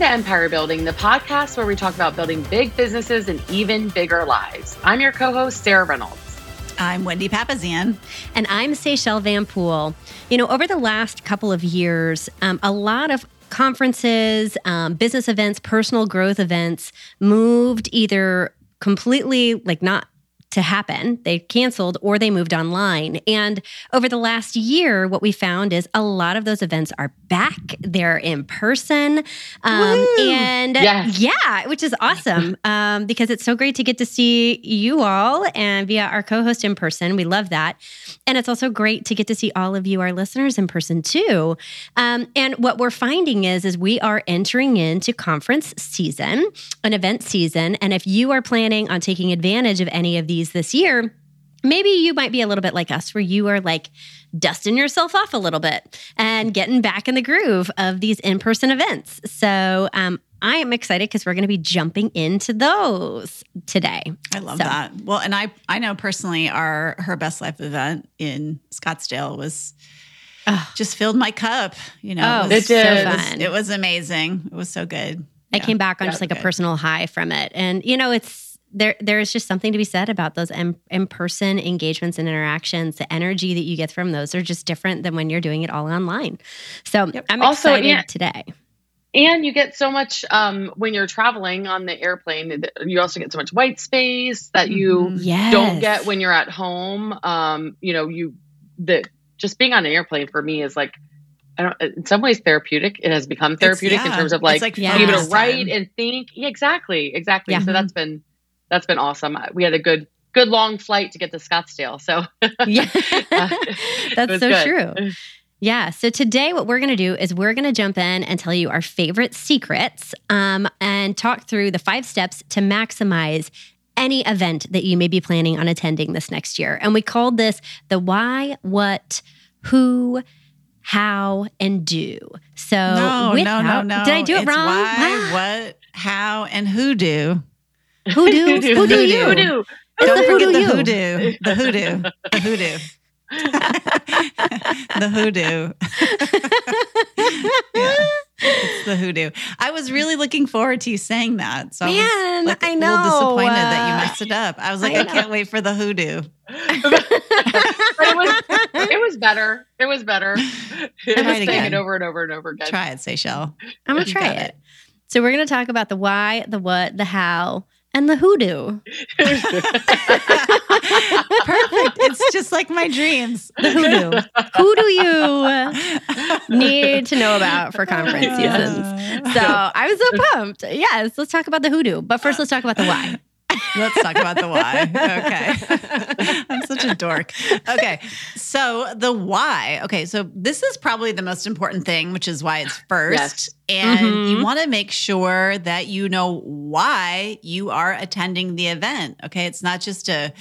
to Empire Building, the podcast where we talk about building big businesses and even bigger lives. I'm your co host, Sarah Reynolds. I'm Wendy Papazian. And I'm Seychelle Van Pool. You know, over the last couple of years, um, a lot of conferences, um, business events, personal growth events moved either completely like not to happen. They canceled or they moved online. And over the last year, what we found is a lot of those events are back. They're in person. Um, and yes. yeah, which is awesome um, because it's so great to get to see you all and via our co host in person. We love that. And it's also great to get to see all of you, our listeners, in person too. Um, and what we're finding is, is we are entering into conference season, an event season. And if you are planning on taking advantage of any of these this year, maybe you might be a little bit like us where you are like dusting yourself off a little bit and getting back in the groove of these in-person events so um, i am excited because we're going to be jumping into those today i love so. that well and i i know personally our her best life event in scottsdale was oh. just filled my cup you know oh, it, was, it, so fun. it was amazing it was so good I yeah. came back on yeah, just like good. a personal high from it. And, you know, it's there there is just something to be said about those in, in-person engagements and interactions the energy that you get from those are just different than when you're doing it all online so yep. i'm also, excited yeah, today and you get so much um, when you're traveling on the airplane you also get so much white space that you yes. don't get when you're at home um, you know you the just being on an airplane for me is like I don't, in some ways therapeutic. It has become therapeutic yeah, in terms of like, like being able to write and think. Yeah, exactly, exactly. Yeah. So that's been that's been awesome. We had a good good long flight to get to Scottsdale. So yeah, uh, that's so good. true. Yeah. So today, what we're going to do is we're going to jump in and tell you our favorite secrets um, and talk through the five steps to maximize any event that you may be planning on attending this next year. And we called this the why, what, who, how, and do. So, no, no, no, no. Did I do it it's wrong? Why, what, how, and who do. Hoodoo. Hoodoo you. Hoodoo. Don't forget the hoodoo. The hoodoo. The hoodoo. the hoodoo. yeah. It's the hoodoo. I was really looking forward to you saying that. So Man, I was like, I know. a little disappointed uh, that you messed it up. I was like, I, I can't wait for the hoodoo. it, was, it was better. It was better. It try was it again. it over and over and over again. Try it, Seychelle. I'm gonna try it. it. So we're gonna talk about the why, the what, the how, and the hoodoo. Perfect. It's just like my dreams. The hoodoo. Who do you need to know about for conference seasons? So I was so pumped. Yes, let's talk about the hoodoo. But first, let's talk about the why. Let's talk about the why. Okay. I'm such a dork. Okay. So the why. Okay. So this is probably the most important thing, which is why it's first. Yes. And mm-hmm. you want to make sure that you know why you are attending the event. Okay. It's not just a,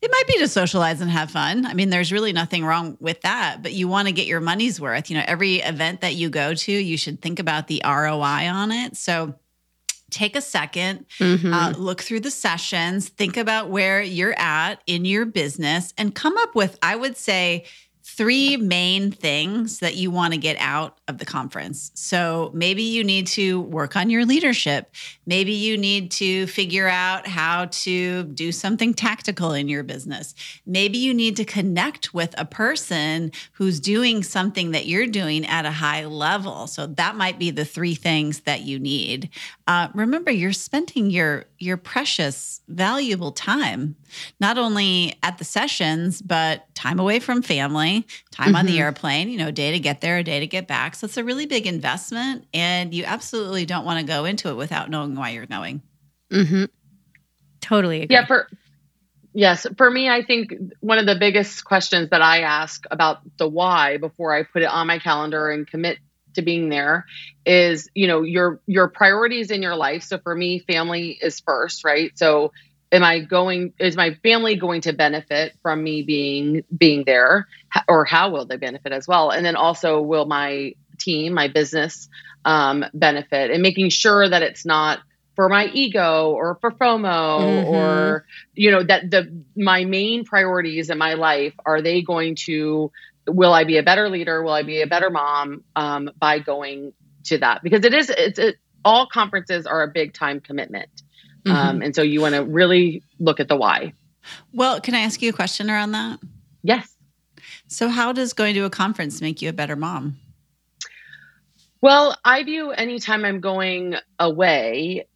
it might be to socialize and have fun. I mean, there's really nothing wrong with that, but you want to get your money's worth. You know, every event that you go to, you should think about the ROI on it. So, take a 2nd mm-hmm. uh, look through the sessions, think about where you're at in your business, and come up with, I would say, three main things that you want to get out of the conference. So maybe you need to work on your leadership. Maybe you need to figure out how to do something tactical in your business. Maybe you need to connect with a person who's doing something that you're doing at a high level. So that might be the three things that you need. Uh, remember, you're spending your your precious, valuable time not only at the sessions, but time away from family, time mm-hmm. on the mm-hmm. airplane. You know, a day to get there, a day to get back. So it's a really big investment, and you absolutely don't want to go into it without knowing why you're going. Mm-hmm. Totally. Agree. Yeah. For yes, for me, I think one of the biggest questions that I ask about the why before I put it on my calendar and commit to being there is you know your your priorities in your life. So for me family is first right? So am i going is my family going to benefit from me being being there? Or how will they benefit as well? And then also will my team my business um, benefit? And making sure that it's not for my ego or for FOMO mm-hmm. or you know that the my main priorities in my life are they going to will I be a better leader? Will I be a better mom um, by going to that? Because it is it's it, all conferences are a big time commitment. Mm-hmm. Um, and so you want to really look at the why. Well, can I ask you a question around that? Yes. So, how does going to a conference make you a better mom? Well, I view anytime I'm going away,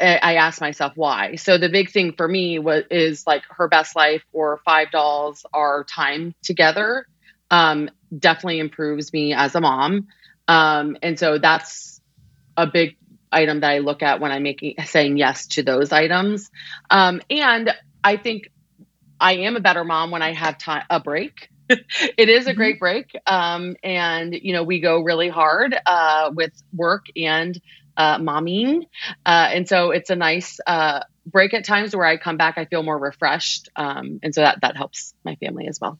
I ask myself why. So the big thing for me was is like her best life or five dolls. Our time together um, definitely improves me as a mom, um, and so that's a big item that I look at when I'm making saying yes to those items. Um, and I think I am a better mom when I have time a break. it is a great mm-hmm. break, um, and you know we go really hard uh, with work and uh, momming, uh, and so it's a nice uh, break at times where I come back I feel more refreshed, um, and so that that helps my family as well.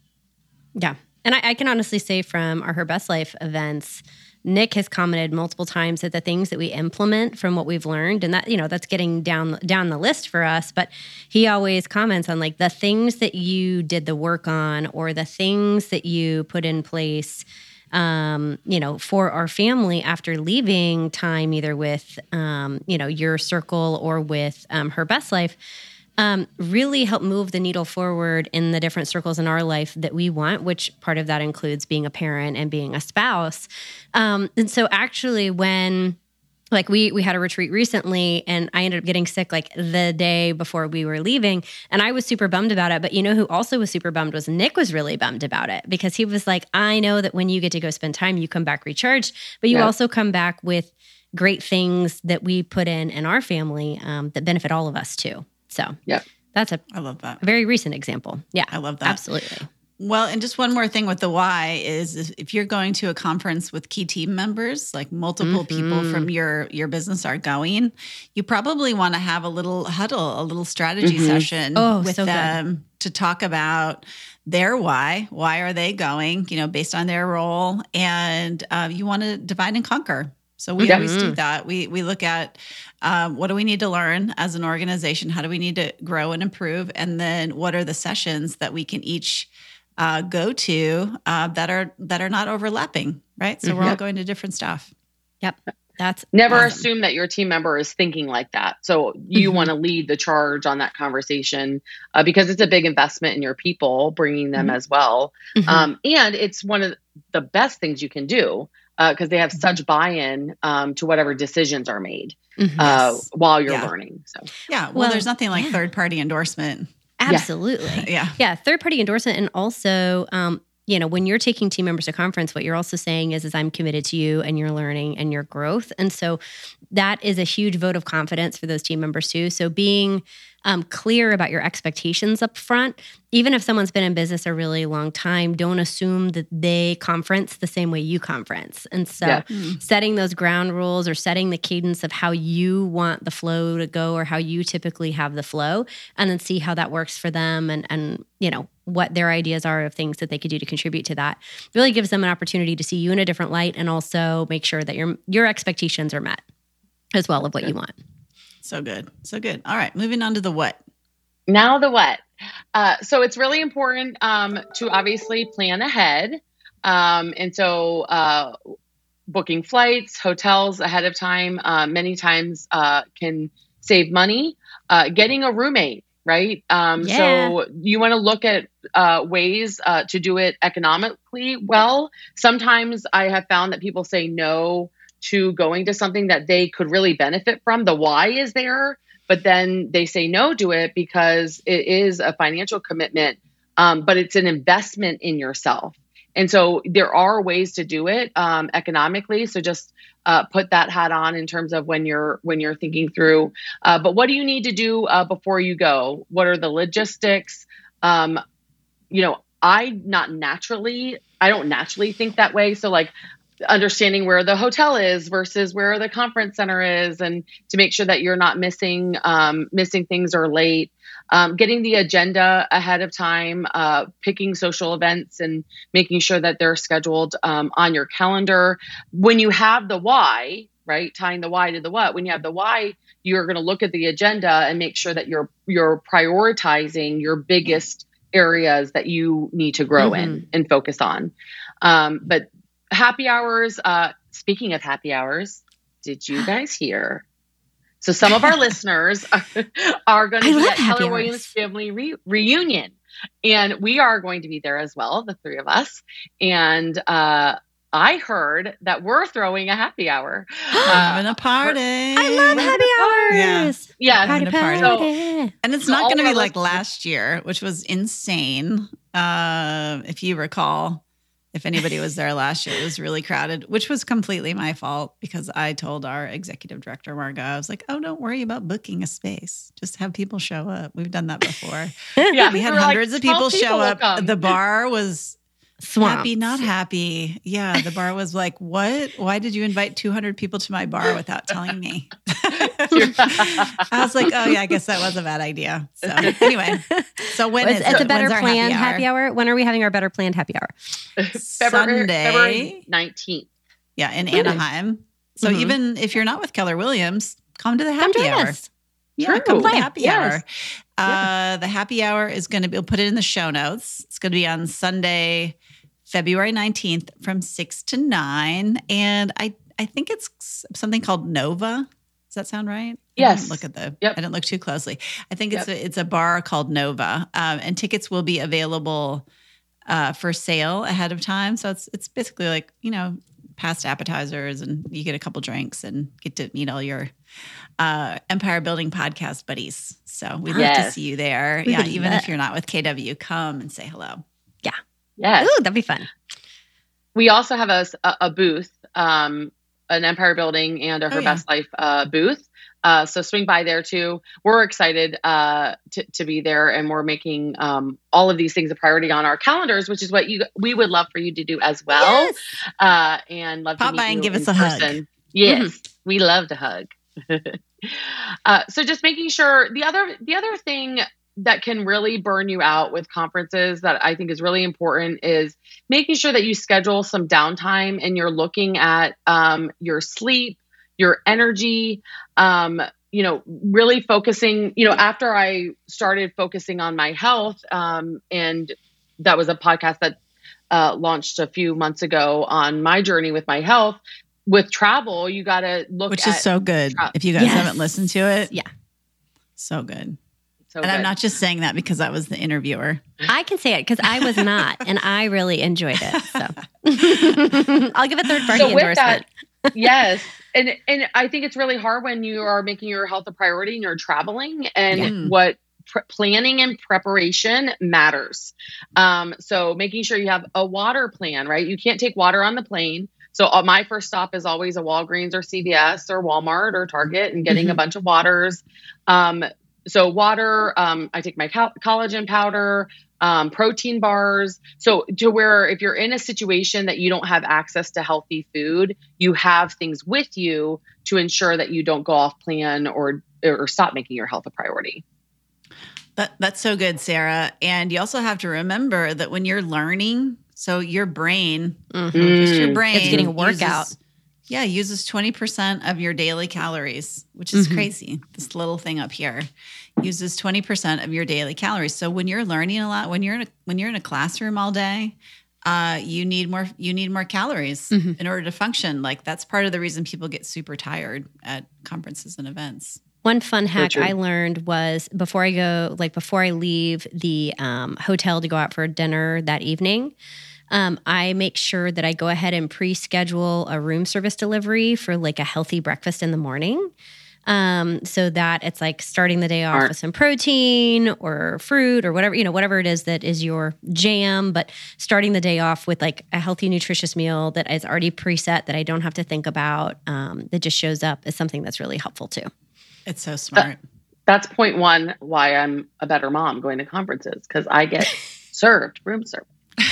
Yeah, and I, I can honestly say from our Her Best Life events Nick has commented multiple times that the things that we implement from what we've learned, and that you know that's getting down down the list for us. But he always comments on like the things that you did the work on, or the things that you put in place. Um, you know, for our family after leaving time either with, um, you know, your circle or with um, her best life, um, really help move the needle forward in the different circles in our life that we want, which part of that includes being a parent and being a spouse. Um, and so, actually, when like we we had a retreat recently and i ended up getting sick like the day before we were leaving and i was super bummed about it but you know who also was super bummed was nick was really bummed about it because he was like i know that when you get to go spend time you come back recharged but you yeah. also come back with great things that we put in in our family um, that benefit all of us too so yeah, that's a I love that. A very recent example. Yeah, I love that. Absolutely. Well, and just one more thing with the why is if you're going to a conference with key team members, like multiple mm-hmm. people from your your business are going, you probably want to have a little huddle, a little strategy mm-hmm. session oh, with so them good. to talk about their why. Why are they going? You know, based on their role, and uh, you want to divide and conquer. So we always do that. We we look at um, what do we need to learn as an organization? How do we need to grow and improve? And then what are the sessions that we can each uh, go to uh, that are that are not overlapping, right? So mm-hmm. we're all going to different stuff. Yep. That's never awesome. assume that your team member is thinking like that. So you mm-hmm. want to lead the charge on that conversation uh, because it's a big investment in your people, bringing them mm-hmm. as well. Mm-hmm. Um, and it's one of the best things you can do because uh, they have mm-hmm. such buy-in um, to whatever decisions are made mm-hmm. uh, while you're yeah. learning. So yeah, well, well there's nothing like yeah. third-party endorsement. Absolutely, yeah, yeah, third-party endorsement, and also. Um, you know when you're taking team members to conference what you're also saying is is i'm committed to you and your learning and your growth and so that is a huge vote of confidence for those team members too so being um, clear about your expectations up front. Even if someone's been in business a really long time, don't assume that they conference the same way you conference. And so, yeah. mm-hmm. setting those ground rules or setting the cadence of how you want the flow to go or how you typically have the flow, and then see how that works for them and, and you know, what their ideas are of things that they could do to contribute to that really gives them an opportunity to see you in a different light and also make sure that your your expectations are met as well of what you want. So good. So good. All right. Moving on to the what. Now, the what. Uh, so it's really important um, to obviously plan ahead. Um, and so, uh, booking flights, hotels ahead of time, uh, many times uh, can save money. Uh, getting a roommate, right? Um, yeah. So you want to look at uh, ways to do it economically well. Sometimes I have found that people say no to going to something that they could really benefit from. The why is there, but then they say no to it because it is a financial commitment, um, but it's an investment in yourself. And so there are ways to do it um, economically. So just uh, put that hat on in terms of when you're when you're thinking through. Uh, but what do you need to do uh, before you go? What are the logistics? Um, you know, I not naturally I don't naturally think that way. So like understanding where the hotel is versus where the conference center is and to make sure that you're not missing um, missing things or late. Um, getting the agenda ahead of time uh, picking social events and making sure that they're scheduled um, on your calendar. When you have the why right tying the why to the what when you have the why you're going to look at the agenda and make sure that you're you're prioritizing your biggest areas that you need to grow mm-hmm. in and focus on. Um, but happy hours. Uh, speaking of happy hours, did you guys hear? So some of our listeners are going to be at Keller Williams family re- reunion, and we are going to be there as well, the three of us. And uh, I heard that we're throwing a happy hour. Uh, having a party. I love happy hours. Yeah. Yeah. Party, party. So, and it's So not going to be like last year, which was insane. Uh, if you recall, if anybody was there last year, it was really crowded, which was completely my fault because I told our executive director, Margot, I was like, oh, don't worry about booking a space. Just have people show up. We've done that before. yeah, we had were like, hundreds of 12 people show up. come. The bar was Swamp. happy, not happy. Yeah, the bar was like, "What? Why did you invite 200 people to my bar without telling me?" I was like, "Oh yeah, I guess that was a bad idea." So anyway, so when it's, is it's it? a better When's planned happy, happy hour? When are we having our better planned happy hour? February, Sunday. February 19th. Yeah, in Ooh. Anaheim. So Mhm. even if you're not with Keller Williams, come to the happy join hour. us. Yeah, True. come to the Play. happy Yes. hour. Uh, the happy hour is going to be, we'll put it in the show notes. It's going to be on Sunday, February 19th from 6 to 9. And I, I think it's something called Nova. Does that sound right? I Yes. didn't look at the, Yep. I didn't look too closely. I think it's, a, it's a bar called Nova. Um, and tickets will be available uh, for sale ahead of time. So it's, it's basically like, you know, past appetizers and you get a couple drinks and get to meet all your uh, Empire Building podcast buddies. So we'd love to see you there. We yeah, even if you're not with KW, come and say hello. Yes. Ooh, that'd be fun. We also have a, a, booth, um, an Empire Building and a Her Oh, yeah. Best Life uh, booth. Uh, so swing by there too. We're excited uh, to, to be there, and we're making um, all of these things a priority on our calendars, which is what you we would love for you to do as well. Yes. Uh, and love Pop to meet by and give us a hug. person. Yes, we love to hug. uh, so just making sure the other the other thing that can really burn you out with conferences that I think is really important is making sure that you schedule some downtime and you're looking at um, your sleep, your energy. Um, you know, really focusing. You know, after I started focusing on my health, um, and that was a podcast that uh, launched a few months ago on my journey with my health. With travel, you got to look Which at is so good. tra- If you guys Yes. haven't listened to it, Yeah. so good. So and I'm not just saying that because I was the interviewer. I can say it because I was not, and I really enjoyed it. So I'll give a third party So with endorsement. yes and and i think it's really hard when you are making your health a priority and you're traveling and Yeah. what pr- planning and preparation matters um, so making sure you have a water plan right you can't take water on the plane so uh, my first stop is always a walgreens or cvs or walmart or target and getting a Mhm. bunch of waters um, so water um, i take my col- collagen powder um, protein bars. So to where if you're in a situation that you don't have access to healthy food, you have things with you to ensure that you don't go off plan or or stop making your health a priority. That, that's so good, Sarah. And you also have to remember that when you're learning, so your brain, Mhm. just your brain, It's getting a workout. Uses- yeah, uses 20% of your daily calories, which is Mhm. crazy. This little thing up here uses 20% of your daily calories. So when you're learning a lot, when you're in a, when you're in a classroom all day, uh, you need more you need more calories Mhm. in order to function. Like that's part of the reason people get super tired at conferences and events. One fun hack. I learned was before I go, like before I leave the um, hotel to go out for dinner that evening, um, I make sure that I go ahead and pre schedule a room service delivery for like a healthy breakfast in the morning. Um, so that it's like starting the day off Smart. with some protein or fruit or whatever, you know, whatever it is that is your jam, but starting the day off with like a healthy, nutritious meal that is already preset that I don't have to think about, um, that just shows up is something that's really helpful too. It's so smart. That's point one why I'm a better mom going to conferences because I get served room service.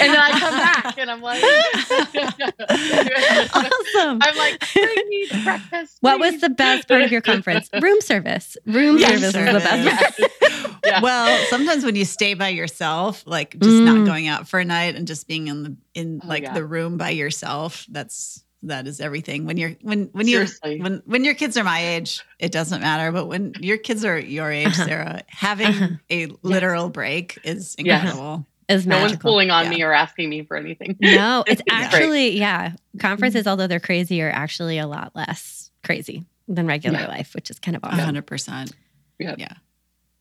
and then I come back and I'm like, Awesome. I'm like, bring me breakfast. What was the best part of your conference? Room service. Room Yeah, service was the best. service. part. Yeah. Well, sometimes when you stay by yourself, like just not Mm. going out for a night and just being in the in Oh, like yeah. the room by yourself, that's that is everything. When you're when when you Seriously. when when your kids are my age, it doesn't matter. But when your kids are your age, Uh-huh. Sarah, having Uh-huh. a literal break is Yes. incredible. is no magical. one's pulling on Yeah. me or asking me for anything. No, it's actually yeah. Conferences, although they're crazy, are actually a lot less crazy than regular Yeah. life, which is kind of A awesome. hundred percent. Yeah. Yeah.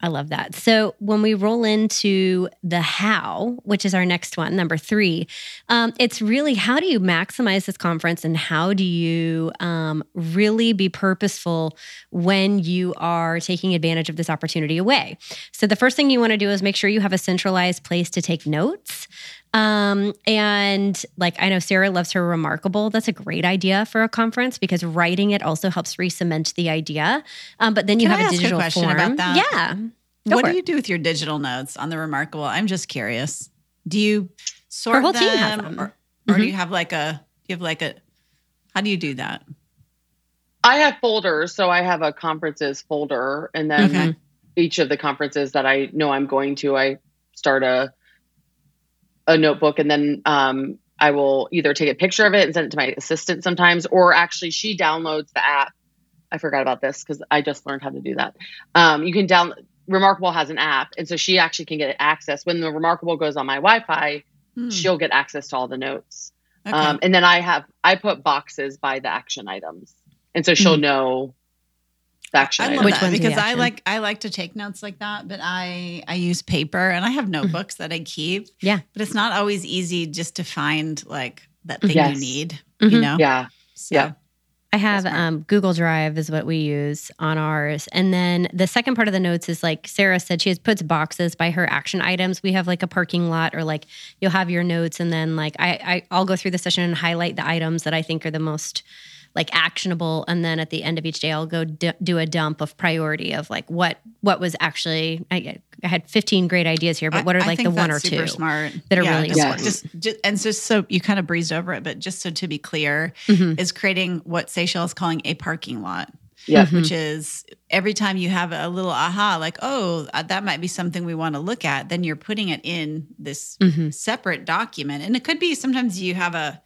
I love that. So when we roll into the how, which is our next one, number three, um, it's really how do you maximize this conference and how do you um, really be purposeful when you are taking advantage of this opportunity away? So the first thing you want to do is make sure you have a centralized place to take notes. Um, and like I know Sarah loves her remarkable. That's a great idea for a conference because writing it also helps re-cement the idea. Um, but then you Can have a ask a digital question form. about that? Yeah. Go what do it. you do with your digital notes on the Remarkable? I'm just curious. Do you sort whole them, team has them. or, or do you have like a? Do you have like a? How do you do that? I have folders, so I have a conferences folder, and then Okay. each of the conferences that I know I'm going to, I start a a notebook, and then um, I will either take a picture of it and send it to my assistant sometimes, or actually she downloads the app. I forgot about this because I just learned how to do that. Um, you can down Remarkable has an app, and so she actually can get access when the Remarkable goes on my Wi-Fi. Hmm. She'll get access to all the notes. Okay. Um, and then I have I put boxes by the action items, and so she'll know the action I love. Which that because I like I like to take notes like that, but I I use paper and I have notebooks that I keep. Mm-hmm. Yeah. but it's not always easy just to find like that thing Yes. you need. Mhm. You know. Yeah, So, Yeah. I have um, Google Drive is what we use on ours, and then the second part of the notes is like Sarah said, she has puts boxes by her action items. We have like a parking lot, or like you'll have your notes, and then like I, I I'll go through the session and highlight the items that I think are the most like actionable, and then at the end of each day, I'll go d- do a dump of priority of like what what was actually I, I had 15 great ideas here, but what are I- I like the one or two? smart that are really just, important. Just, just and just so you kind of breezed over it, but just so to be clear, Mhm. is creating what Seychelle's is calling a parking lot, yeah, Mhm. which is every time you have a little aha, like oh uh, that might be something we want to look at, then you're putting it in this Mhm. separate document, and it could be sometimes you have a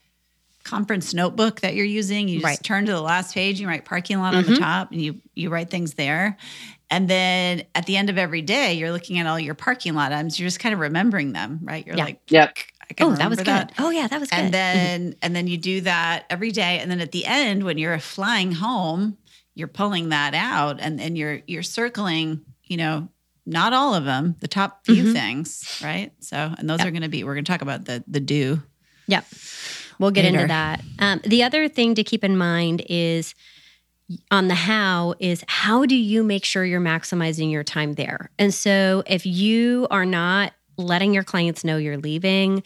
conference notebook that you're using you just Right. turn to the last page you write parking lot on the Mhm. top and you you write things there and then at the end of every day you're looking at all your parking lot items you're just kind of remembering them right you're Yeah. like Yep. I can Oh, that was good. remember Oh yeah, that was good. and Mhm. then and then you do that every day and then at the end when you're flying home you're pulling that out and then you're you're circling you know not all of them the top few Mhm. things right so and those Yep. are going to be we're going to talk about the the do Yep. We'll get into that. Um, the other thing to keep in mind is on the how is how do you make sure you're maximizing your time there? And so if you are not letting your clients know you're leaving,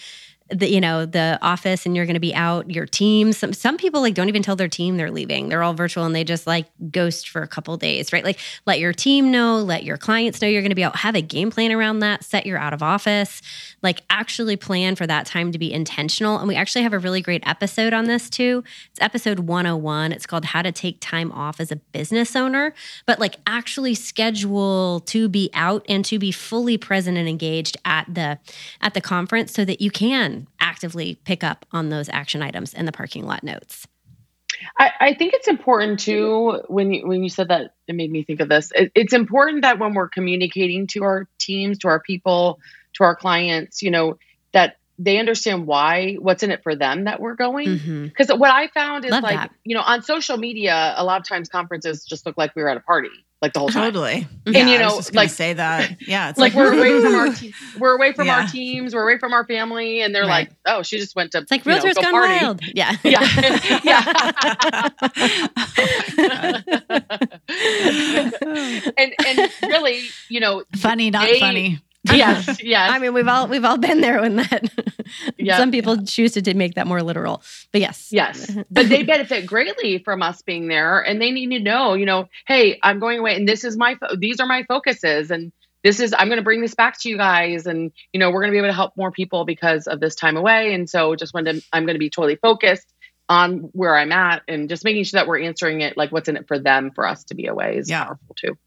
the you know the office and you're going to be out your team. Some some people like don't even tell their team they're leaving. They're all virtual and they just like ghost for a couple days right? Like let your team know let your clients know you're going to be out. Have a game plan around that. Set your out of office. Like actually plan for that time to be intentional. And we actually have a really great episode on this too. It's episode 101 it's called how to take time off as a business owner. But like actually schedule to be out and to be fully present and engaged at the at the conference so that you can actively pick up on those action items in the parking lot notes I, I think it's important too when you when you said that it made me think of this. It, it's important that when we're communicating to our teams, to our people, to our clients, you know, that they understand why what's in it for them that we're going. Mm-hmm. Because what I found is Love like, that. you know, on social media, a lot of times conferences just look like we were at a party, like the whole time. Totally. Mm-hmm. And, Yeah, you I was know, just like- say that. Yeah, it's Like, we're away from our te- we're away from Yeah. our teams, we're away from our family, and they're Right. like, oh, she just went to it's like you know, realtors go gone party. wild yeah yeah. yeah. and and really, you know, funny, not They- funny. yes, yes, I mean, we've all we've all been there when that. Yeah. Some people choose to make that more literal, but yes, yes. But they benefit greatly from us being there, and they need to know, you know, hey, I'm going away, and this is my fo- these are my focuses, and this is I'm going to bring this back to you guys, and you know, we're going to be able to help more people because of this time away, and so just wanted to, I'm going to be totally focused on where I'm at, and just making sure that we're answering it like what's in it for them for us to be away is Yeah. powerful too.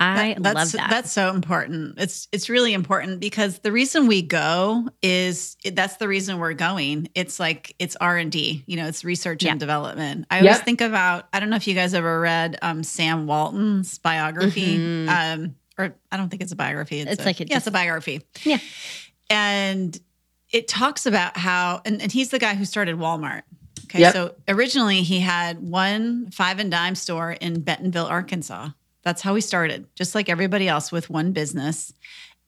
I That- love that. That's so important. It's it's really important because the reason we go is that's the reason we're going. It's like it's R and D. You know, it's research Yeah. and development. I always think about. I don't know if you guys ever read um, Sam Walton's biography. Mhm. Um, or I don't think it's a biography. It's, It's a, like it yeah, it's a biography. Yeah. and it talks about how, and, and he's the guy who started Walmart. Okay. Yep. So originally he had one five and dime store in Bentonville, Arkansas. That's how he started, just like everybody else with one business.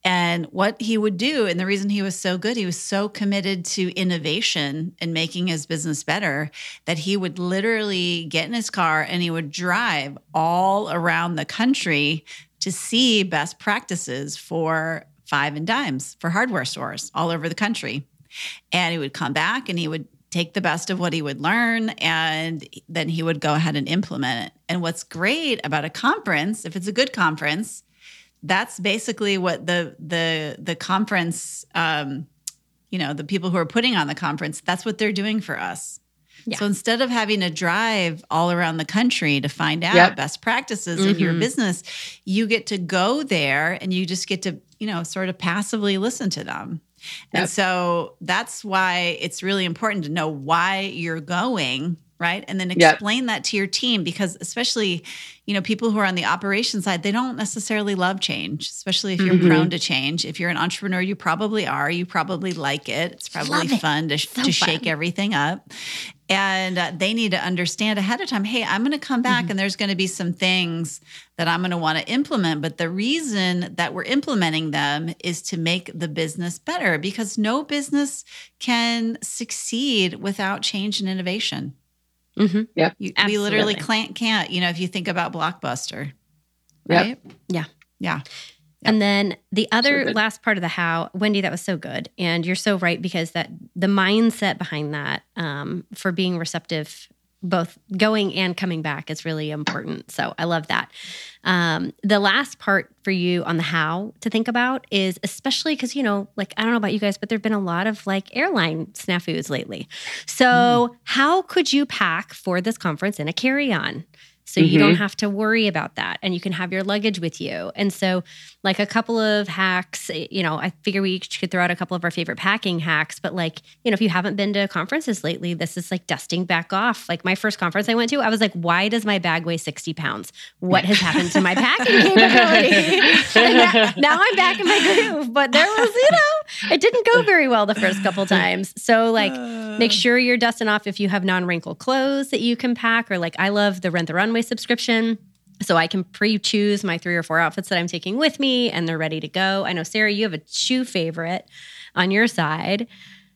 And what he would do, and the reason he was so good, he was so committed to innovation and making his business better that he would literally get in his car and he would drive all around the country to see best practices for five and dimes for hardware stores all over the country. And he would come back and he would take the best of what he would learn and then he would go ahead and implement it. And what's great about a conference, if it's a good conference, that's basically what the the the conference um, you know the people who are putting on the conference that's what they're doing for us Yeah. so instead of having to drive all around the country to find out Yep. best practices in your Mhm. business you get to go there and you just get to you know sort of passively listen to them and Yep. so that's why it's really important to know why you're going right and then Yep. explain that to your team because especially you know people who are on the operation side they don't necessarily love change especially if you're Mhm. prone to change if you're an entrepreneur you probably are you probably like it it's probably it. fun to, So to shake everything up and uh, they need to understand ahead of time hey i'm going to come back Mhm. and there's going to be some things that i'm going to want to implement but the reason that we're implementing them is to make the business better because no business can succeed without change and innovation hmm you, we literally can't, can't, you know, if you think about Blockbuster, Yep. right? Yeah. Yeah. And then the other good. last part of the how, Wendy, that was so good, and you're so right because that the mindset behind that um, for being receptive, both going and coming back, is really important. So I love that. Um, the last part for you on the how to think about is especially because you know, like I don't know about you guys, but there've been a lot of like airline snafus lately. So how could you pack for this conference in a carry-on? So you don't have to worry about that and you can have your luggage with you. And so like a couple of hacks, eh, you know, I figure we could throw out a couple of our favorite packing hacks, but like, you know, if you haven't been to conferences lately, this is like dusting back off. Like my first conference I went to, I was like, why does my bag weigh 60 pounds? What has happened to my packing capability? Now, now I'm back in my groove, but there was, you know, it didn't go very well the first couple times. So like make sure you're dusting off if you have non-wrinkle clothes that you can pack or like I love the Rent the Runway subscription. So I can pre-choose my three or four outfits that I'm taking with me and they're ready to go. I know Sarah, you have a shoe favorite on your side.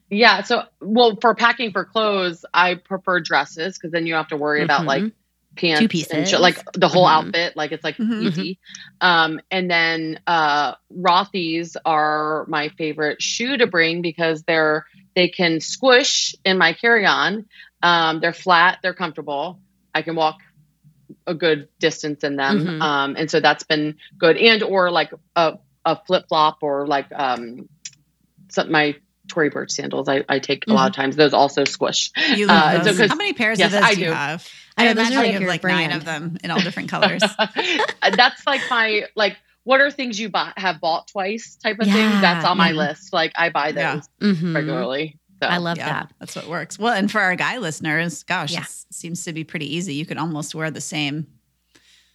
Yeah. So, well, for packing for clothes, I prefer dresses because then you don't have to worry about like Mhm. Pants Two and pieces. shit, like the whole Mhm. outfit. Like it's like Mhm. easy. Um, and then uh, Rothy's are my favorite shoe to bring because they're they can squish in my carry on. Um, they're flat. They're comfortable. I can walk a good distance in them. Mhm. Um, and so that's been good. And or like a a flip flop or like um, some, my Tory Burch sandals. I, I take a lot of times. Those also squish. You Uh, love so How many pairs yes, of those I do you have? I I imagine like you have your like nine of them in all different colors. that's like my like what are things you buy, have bought twice type of thing that's on my yeah. list like i buy those Yeah. Mhm. regularly so I love yeah, that. that's what works. Well, and for our guy listeners, gosh, Yeah. it seems to be pretty easy. You can almost wear the same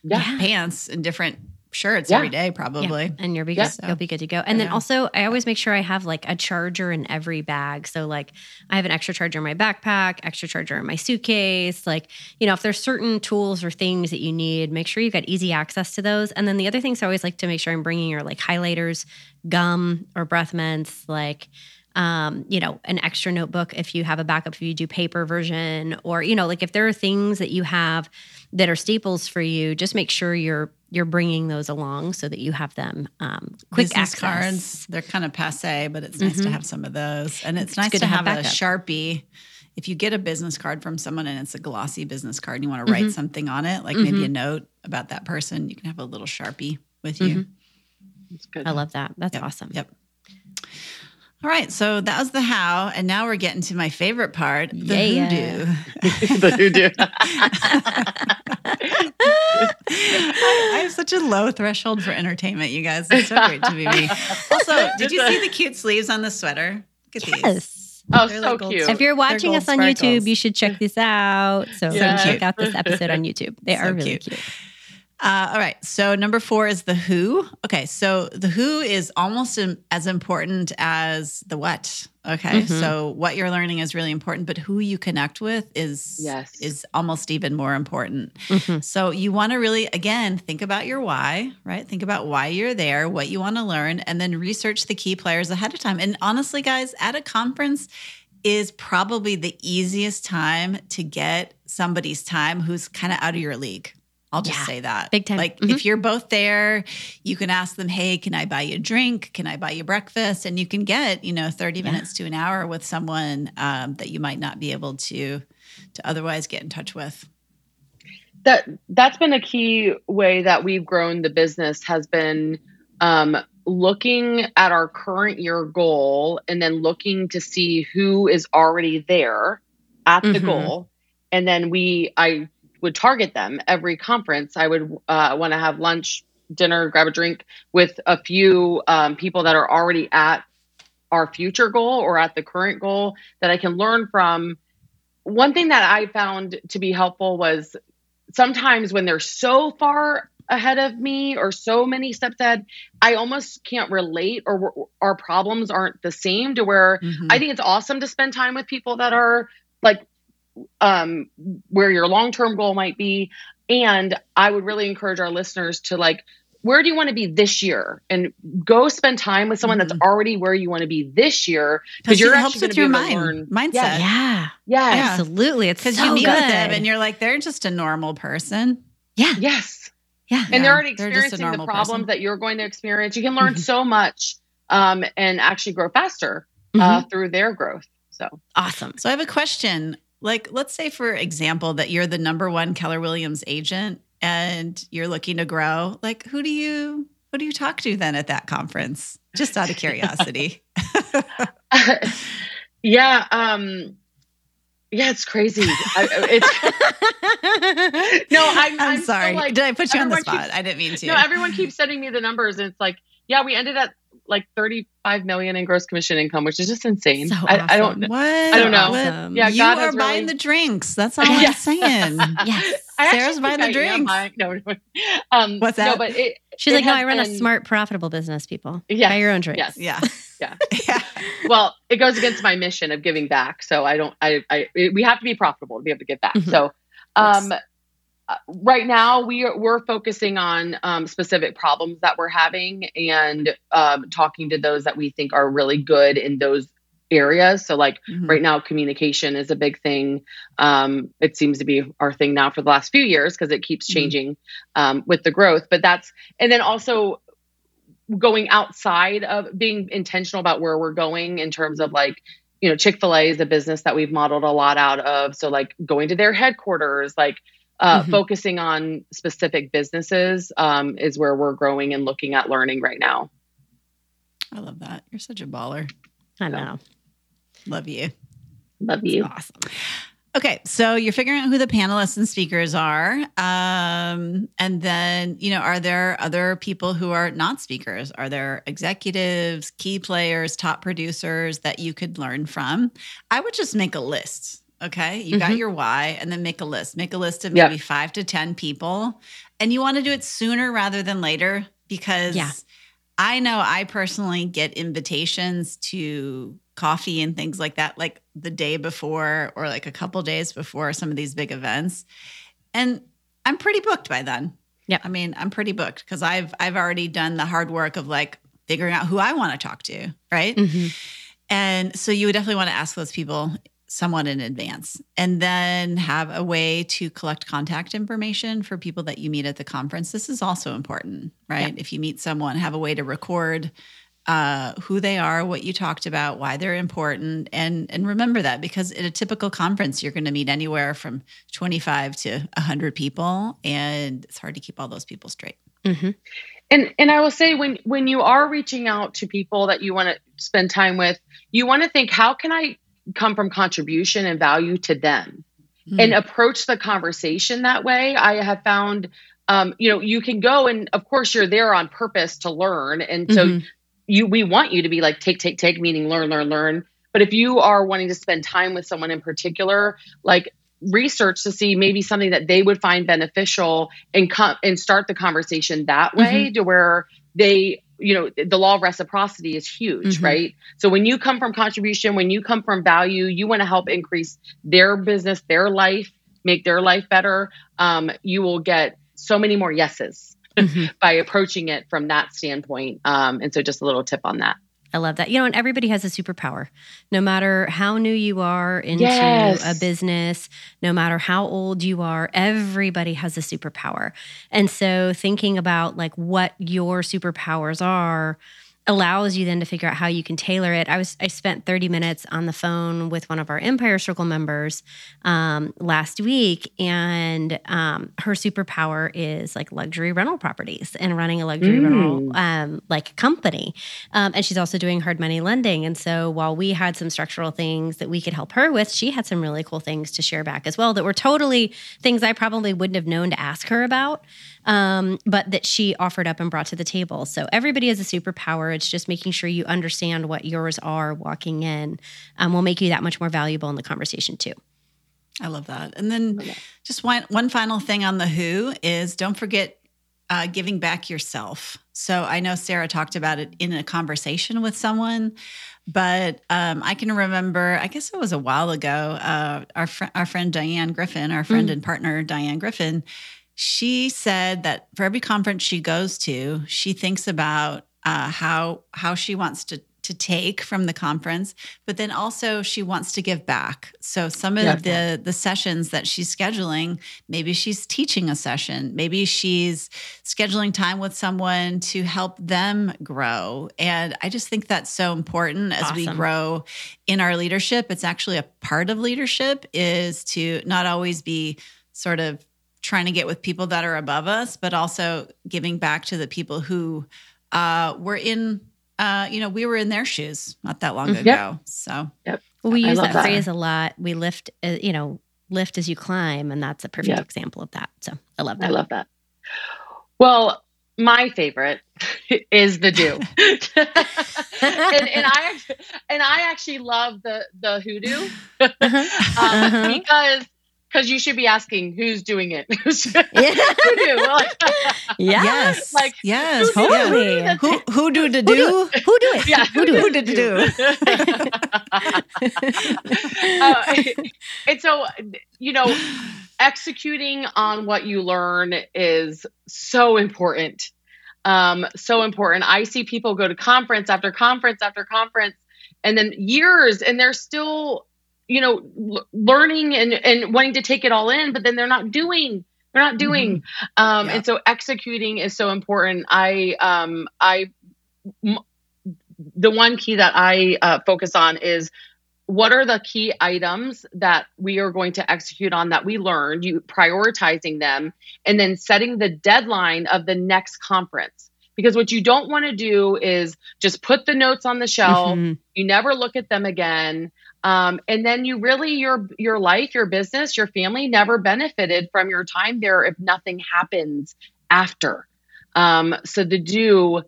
yeah, pants in different shirts Yeah. every day, probably. Yeah, and you'll be good. You'll be good to go. And then also, I always make sure I have like a charger in every bag. So like, I have an extra charger in my backpack, extra charger in my suitcase. Like, you know, if there's certain tools or things that you need, make sure you've got easy access to those. And then the other things I always like to make sure I'm bringing are like highlighters, gum, or breath mints, like. Um, you know, an extra notebook if you have a backup, if you do paper version, or you know, like if there are things that you have that are staples for you, just make sure you're you're bringing those along so that you have them um, quick Business access. cards, they're kind of passe, but it's nice to Mhm. have some of those. And it's, It's nice to to have have, a. Sharpie. If you get a business card from someone and it's a glossy business card and you want to write Mhm. something on it, like maybe Mhm. a note about that person, you can have a little Sharpie with you. it's good I love that. That's Yep. awesome. Yep. All right, so that was the how, and now we're getting to my favorite part, the Yeah. hoodoo. the hoodoo I, I have such a low threshold for entertainment, you guys. It's so great to be me. Also, did you see the cute sleeves on the sweater? Look at these. Yes. oh They're so like cute If you're watching us on sparkles. YouTube, you should check this out. So Yeah. check out this episode on YouTube. They So are really cute. cute. Uh, all right. So number four is the who. Okay. So the who is almost as important as the what. Okay. Mm-hmm. So what you're learning is really important, but who you connect with is yes. is almost even more important. Mm-hmm. So you want to really again think about your why, right? Think about why you're there, what you want to learn, and then research the key players ahead of time. And honestly, guys, at a conference is probably the easiest time to get somebody's time who's kind of out of your league. I'll just yeah, say that. Big time. Like mm-hmm. if you're both there, you can ask them, "Hey, can I buy you a drink? Can I buy you breakfast?" And you can get, you know, 30 yeah. minutes to an hour with someone um, that you might not be able to to otherwise get in touch with. That that's been a key way that we've grown the business has been um, looking at our current year goal and then looking to see who is already there at the mm-hmm. goal and then we i would target them every conference. I would uh, want to have lunch, dinner, grab a drink with a few um, people that are already at our future goal or at the current goal that I can learn from. One thing that I found to be helpful was sometimes when they're so far ahead of me or so many steps ahead, I almost can't relate or our problems aren't the same to where mm-hmm. I think it's awesome to spend time with people that are like um, where your long term goal might be. And I would really encourage our listeners to like, where do you want to be this year? And go spend time with someone mm-hmm. that's already where you want to be this year because you're helps with your mind learn. mindset. Yeah, yeah, yeah. absolutely. It's because so you meet good. with them and you're like, they're just a normal person. Yeah. Yes. Yeah. And yeah. they're already experiencing they're the problems person. that you're going to experience. You can learn mm-hmm. so much um, and actually grow faster uh, mm-hmm. through their growth. So awesome. So I have a question. Like, let's say, for example, that you're the number one Keller Williams agent and you're looking to grow. Like, who do you who do you talk to then at that conference? Just out of curiosity. yeah. Um, yeah, it's crazy. I, it's no, I'm, I'm, I'm sorry. Like, Did I put you on the spot? Keeps, I didn't mean to. No, everyone keeps sending me the numbers, and it's like, yeah, we ended at like 35 million in gross commission income, which is just insane. So I, I, don't what? I don't know. Awesome. Yeah, you God are buying really... the drinks. That's all I'm saying. yes. Sarah's buying the drinks. Buying, no, no. Um, What's that? No, but it, She's it like, no, I run been... a smart, profitable business, people. Yeah. Buy your own drinks. Yes. Yeah. yeah. yeah. Well, it goes against my mission of giving back. So I don't, I, I, we have to be profitable to be able to give back. Mm-hmm. So, um, yes right now we are, we're focusing on um, specific problems that we're having and um, talking to those that we think are really good in those areas so like mm-hmm. right now communication is a big thing um, it seems to be our thing now for the last few years because it keeps mm-hmm. changing mm-hmm. with the growth but that's and then also going outside of being intentional about where we're going in terms of like you know chick-fil-a is a business that we've modeled a lot out of so like going to their headquarters like uh, mm-hmm. focusing on specific businesses um, is where we're growing and looking at learning right now. I love that. You're such a baller. I know. Love you. Love you. That's awesome. Okay, so you're figuring out who the panelists and speakers are. Um, and then, you know, are there other people who are not speakers? Are there executives, key players, top producers that you could learn from? I would just make a list Okay. You mm-hmm. got your why and then make a list. Make a list of maybe yep. five to 10 people. And you want to do it sooner rather than later because yeah. I know I personally get invitations to coffee and things like that, like the day before or like a couple days before some of these big events. And I'm pretty booked by then. Yeah. I mean, I'm pretty booked because I've I've already done the hard work of like figuring out who I want to talk to, right? Mm-hmm. And so you would definitely want to ask those people somewhat in advance and then have a way to collect contact information for people that you meet at the conference this is also important right yeah. if you meet someone have a way to record uh, who they are what you talked about why they're important and and remember that because at a typical conference you're going to meet anywhere from 25 to 100 people and it's hard to keep all those people straight mm-hmm. and and i will say when when you are reaching out to people that you want to spend time with you want to think how can i come from contribution and value to them mm. and approach the conversation that way i have found um, you know you can go and of course you're there on purpose to learn and so mm-hmm. you we want you to be like take take take meaning learn learn learn but if you are wanting to spend time with someone in particular like research to see maybe something that they would find beneficial and come and start the conversation that way mm-hmm. to where they you know the law of reciprocity is huge mm-hmm. right so when you come from contribution when you come from value you want to help increase their business their life make their life better um, you will get so many more yeses mm-hmm. by approaching it from that standpoint um, and so just a little tip on that I love that. You know, and everybody has a superpower. No matter how new you are into yes. a business, no matter how old you are, everybody has a superpower. And so thinking about like what your superpowers are allows you then to figure out how you can tailor it. I was I spent 30 minutes on the phone with one of our Empire Circle members um, last week, and um, her superpower is like luxury rental properties and running a luxury mm. rental um, like company. Um, and she's also doing hard money lending. And so while we had some structural things that we could help her with, she had some really cool things to share back as well that were totally things I probably wouldn't have known to ask her about um, but that she offered up and brought to the table. So everybody has a superpower. It's just making sure you understand what yours are walking in um, will make you that much more valuable in the conversation too. I love that. And then just one one final thing on the who is don't forget uh, giving back yourself. So I know Sarah talked about it in a conversation with someone, but um, I can remember, I guess it was a while ago, uh, our, fr- our friend Diane Griffin, our friend mm. and partner Diane Griffin, she said that for every conference she goes to, she thinks about uh, how how she wants to to take from the conference, but then also she wants to give back. So some of yeah. the the sessions that she's scheduling, maybe she's teaching a session, maybe she's scheduling time with someone to help them grow. And I just think that's so important as awesome. we grow in our leadership. It's actually a part of leadership is to not always be sort of trying to get with people that are above us, but also giving back to the people who uh, were in, uh, you know, we were in their shoes not that long mm-hmm. ago. So, yep. Well, we use that, that, phrase a lot. We lift, uh, you know, lift as you climb, and that's a perfect yep. example of that. So, I love that. I love that. Well, my favorite is the do, and, and, I and I actually love the the hoodoo uh, uh-huh. because because you should be asking who's doing it. yeah. who do? Like, yes. Like yes. Who, totally. Who, who do to do? Who do it? Yeah. Who do Who did to do? uh, and so, you know, executing on what you learn is so important. Um, so important. I see people go to conference after conference after conference and then years and they're still you know l- learning and and wanting to take it all in but then they're not doing they're not doing mm-hmm. um yeah. and so executing is so important i um i m- the one key that i uh, focus on is what are the key items that we are going to execute on that we learned you prioritizing them and then setting the deadline of the next conference because what you don't want to do is just put the notes on the shelf mm-hmm. you never look at them again um, and then you really your your life, your business, your family never benefited from your time there if nothing happens after. Um, so the do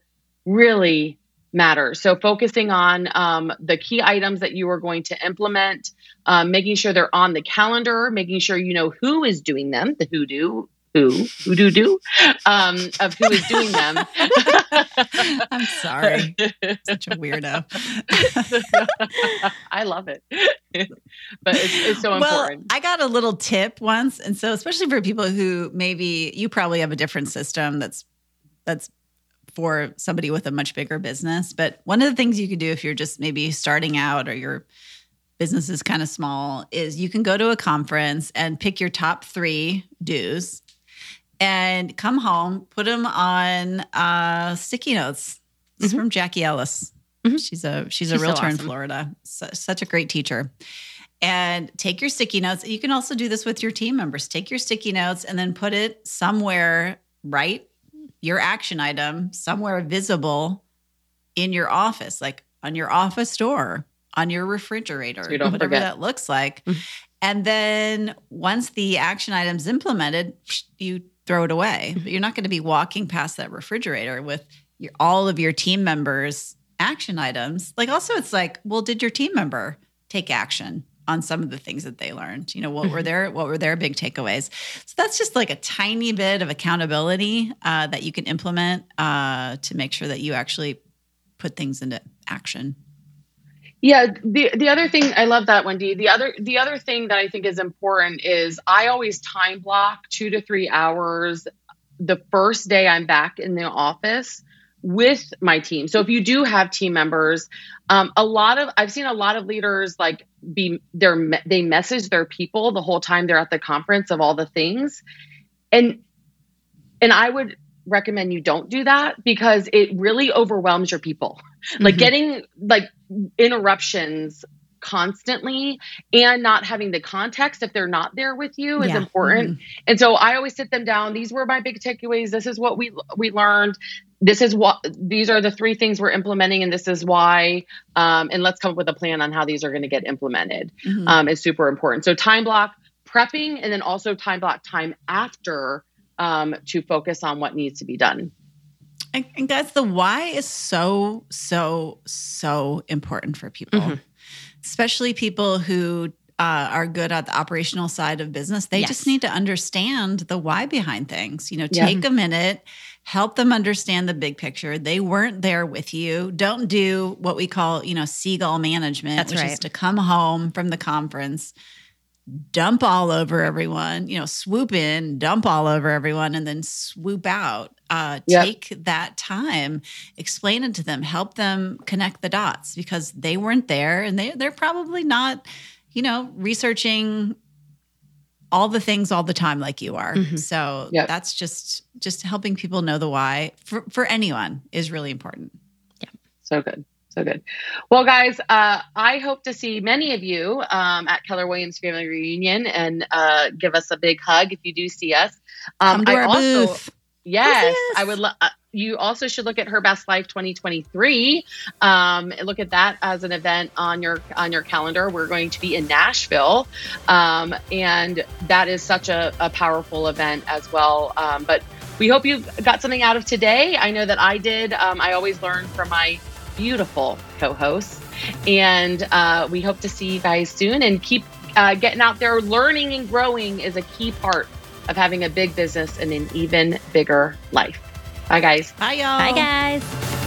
really matters. So focusing on um, the key items that you are going to implement, um, making sure they're on the calendar, making sure you know who is doing them, the who do, who who do do um, of who is doing them. I'm sorry, such a weirdo. I love it, but it's, it's so well, important. I got a little tip once, and so especially for people who maybe you probably have a different system that's that's for somebody with a much bigger business. But one of the things you could do if you're just maybe starting out or your business is kind of small is you can go to a conference and pick your top three do's and come home, put them on uh, sticky notes. It's mm-hmm. from Jackie Ellis. Mm-hmm. She's a she's, she's a realtor so awesome. in Florida. So, such a great teacher. And take your sticky notes. You can also do this with your team members. Take your sticky notes and then put it somewhere, right? Your action item somewhere visible in your office, like on your office door, on your refrigerator, so whatever forget. that looks like. Mm-hmm. And then once the action item's implemented, you throw it away. But you're not going to be walking past that refrigerator with your, all of your team members' action items. Like, also, it's like, well, did your team member take action on some of the things that they learned. You know, what were their what were their big takeaways? So that's just like a tiny bit of accountability uh, that you can implement uh, to make sure that you actually put things into action. Yeah, the the other thing I love that Wendy. The other the other thing that I think is important is I always time block 2 to 3 hours the first day I'm back in the office with my team. So if you do have team members, um, a lot of I've seen a lot of leaders like be their they message their people the whole time they're at the conference of all the things, and and I would recommend you don't do that because it really overwhelms your people. Mm-hmm. Like getting like interruptions constantly and not having the context if they're not there with you is yeah. important. Mm-hmm. And so I always sit them down. These were my big takeaways. This is what we we learned. This is what these are the three things we're implementing, and this is why. Um, and let's come up with a plan on how these are going to get implemented. Mm-hmm. Um, is super important. So time block prepping, and then also time block time after um, to focus on what needs to be done. And, and guys, the why is so so so important for people. Mm-hmm especially people who uh, are good at the operational side of business. They yes. just need to understand the why behind things. You know, take yeah. a minute, help them understand the big picture. They weren't there with you. Don't do what we call, you know, seagull management, That's which right. is to come home from the conference, dump all over everyone, you know, swoop in, dump all over everyone, and then swoop out. Uh, yep. Take that time, explain it to them, help them connect the dots because they weren't there and they, they're probably not, you know, researching all the things all the time like you are. Mm-hmm. So yep. that's just just helping people know the why for, for anyone is really important. Yeah. So good so good. Well, guys, uh, I hope to see many of you um, at Keller Williams Family Reunion and uh, give us a big hug if you do see us. Um, Come to I our also, booth. Yes, I would. Lo- uh, you also should look at Her Best Life 2023. Um, look at that as an event on your on your calendar. We're going to be in Nashville, um, and that is such a, a powerful event as well. Um, but we hope you got something out of today. I know that I did. Um, I always learn from my beautiful co hosts. And uh, we hope to see you guys soon and keep uh, getting out there. Learning and growing is a key part of having a big business and an even bigger life. Bye, guys. Bye, y'all. Bye, guys.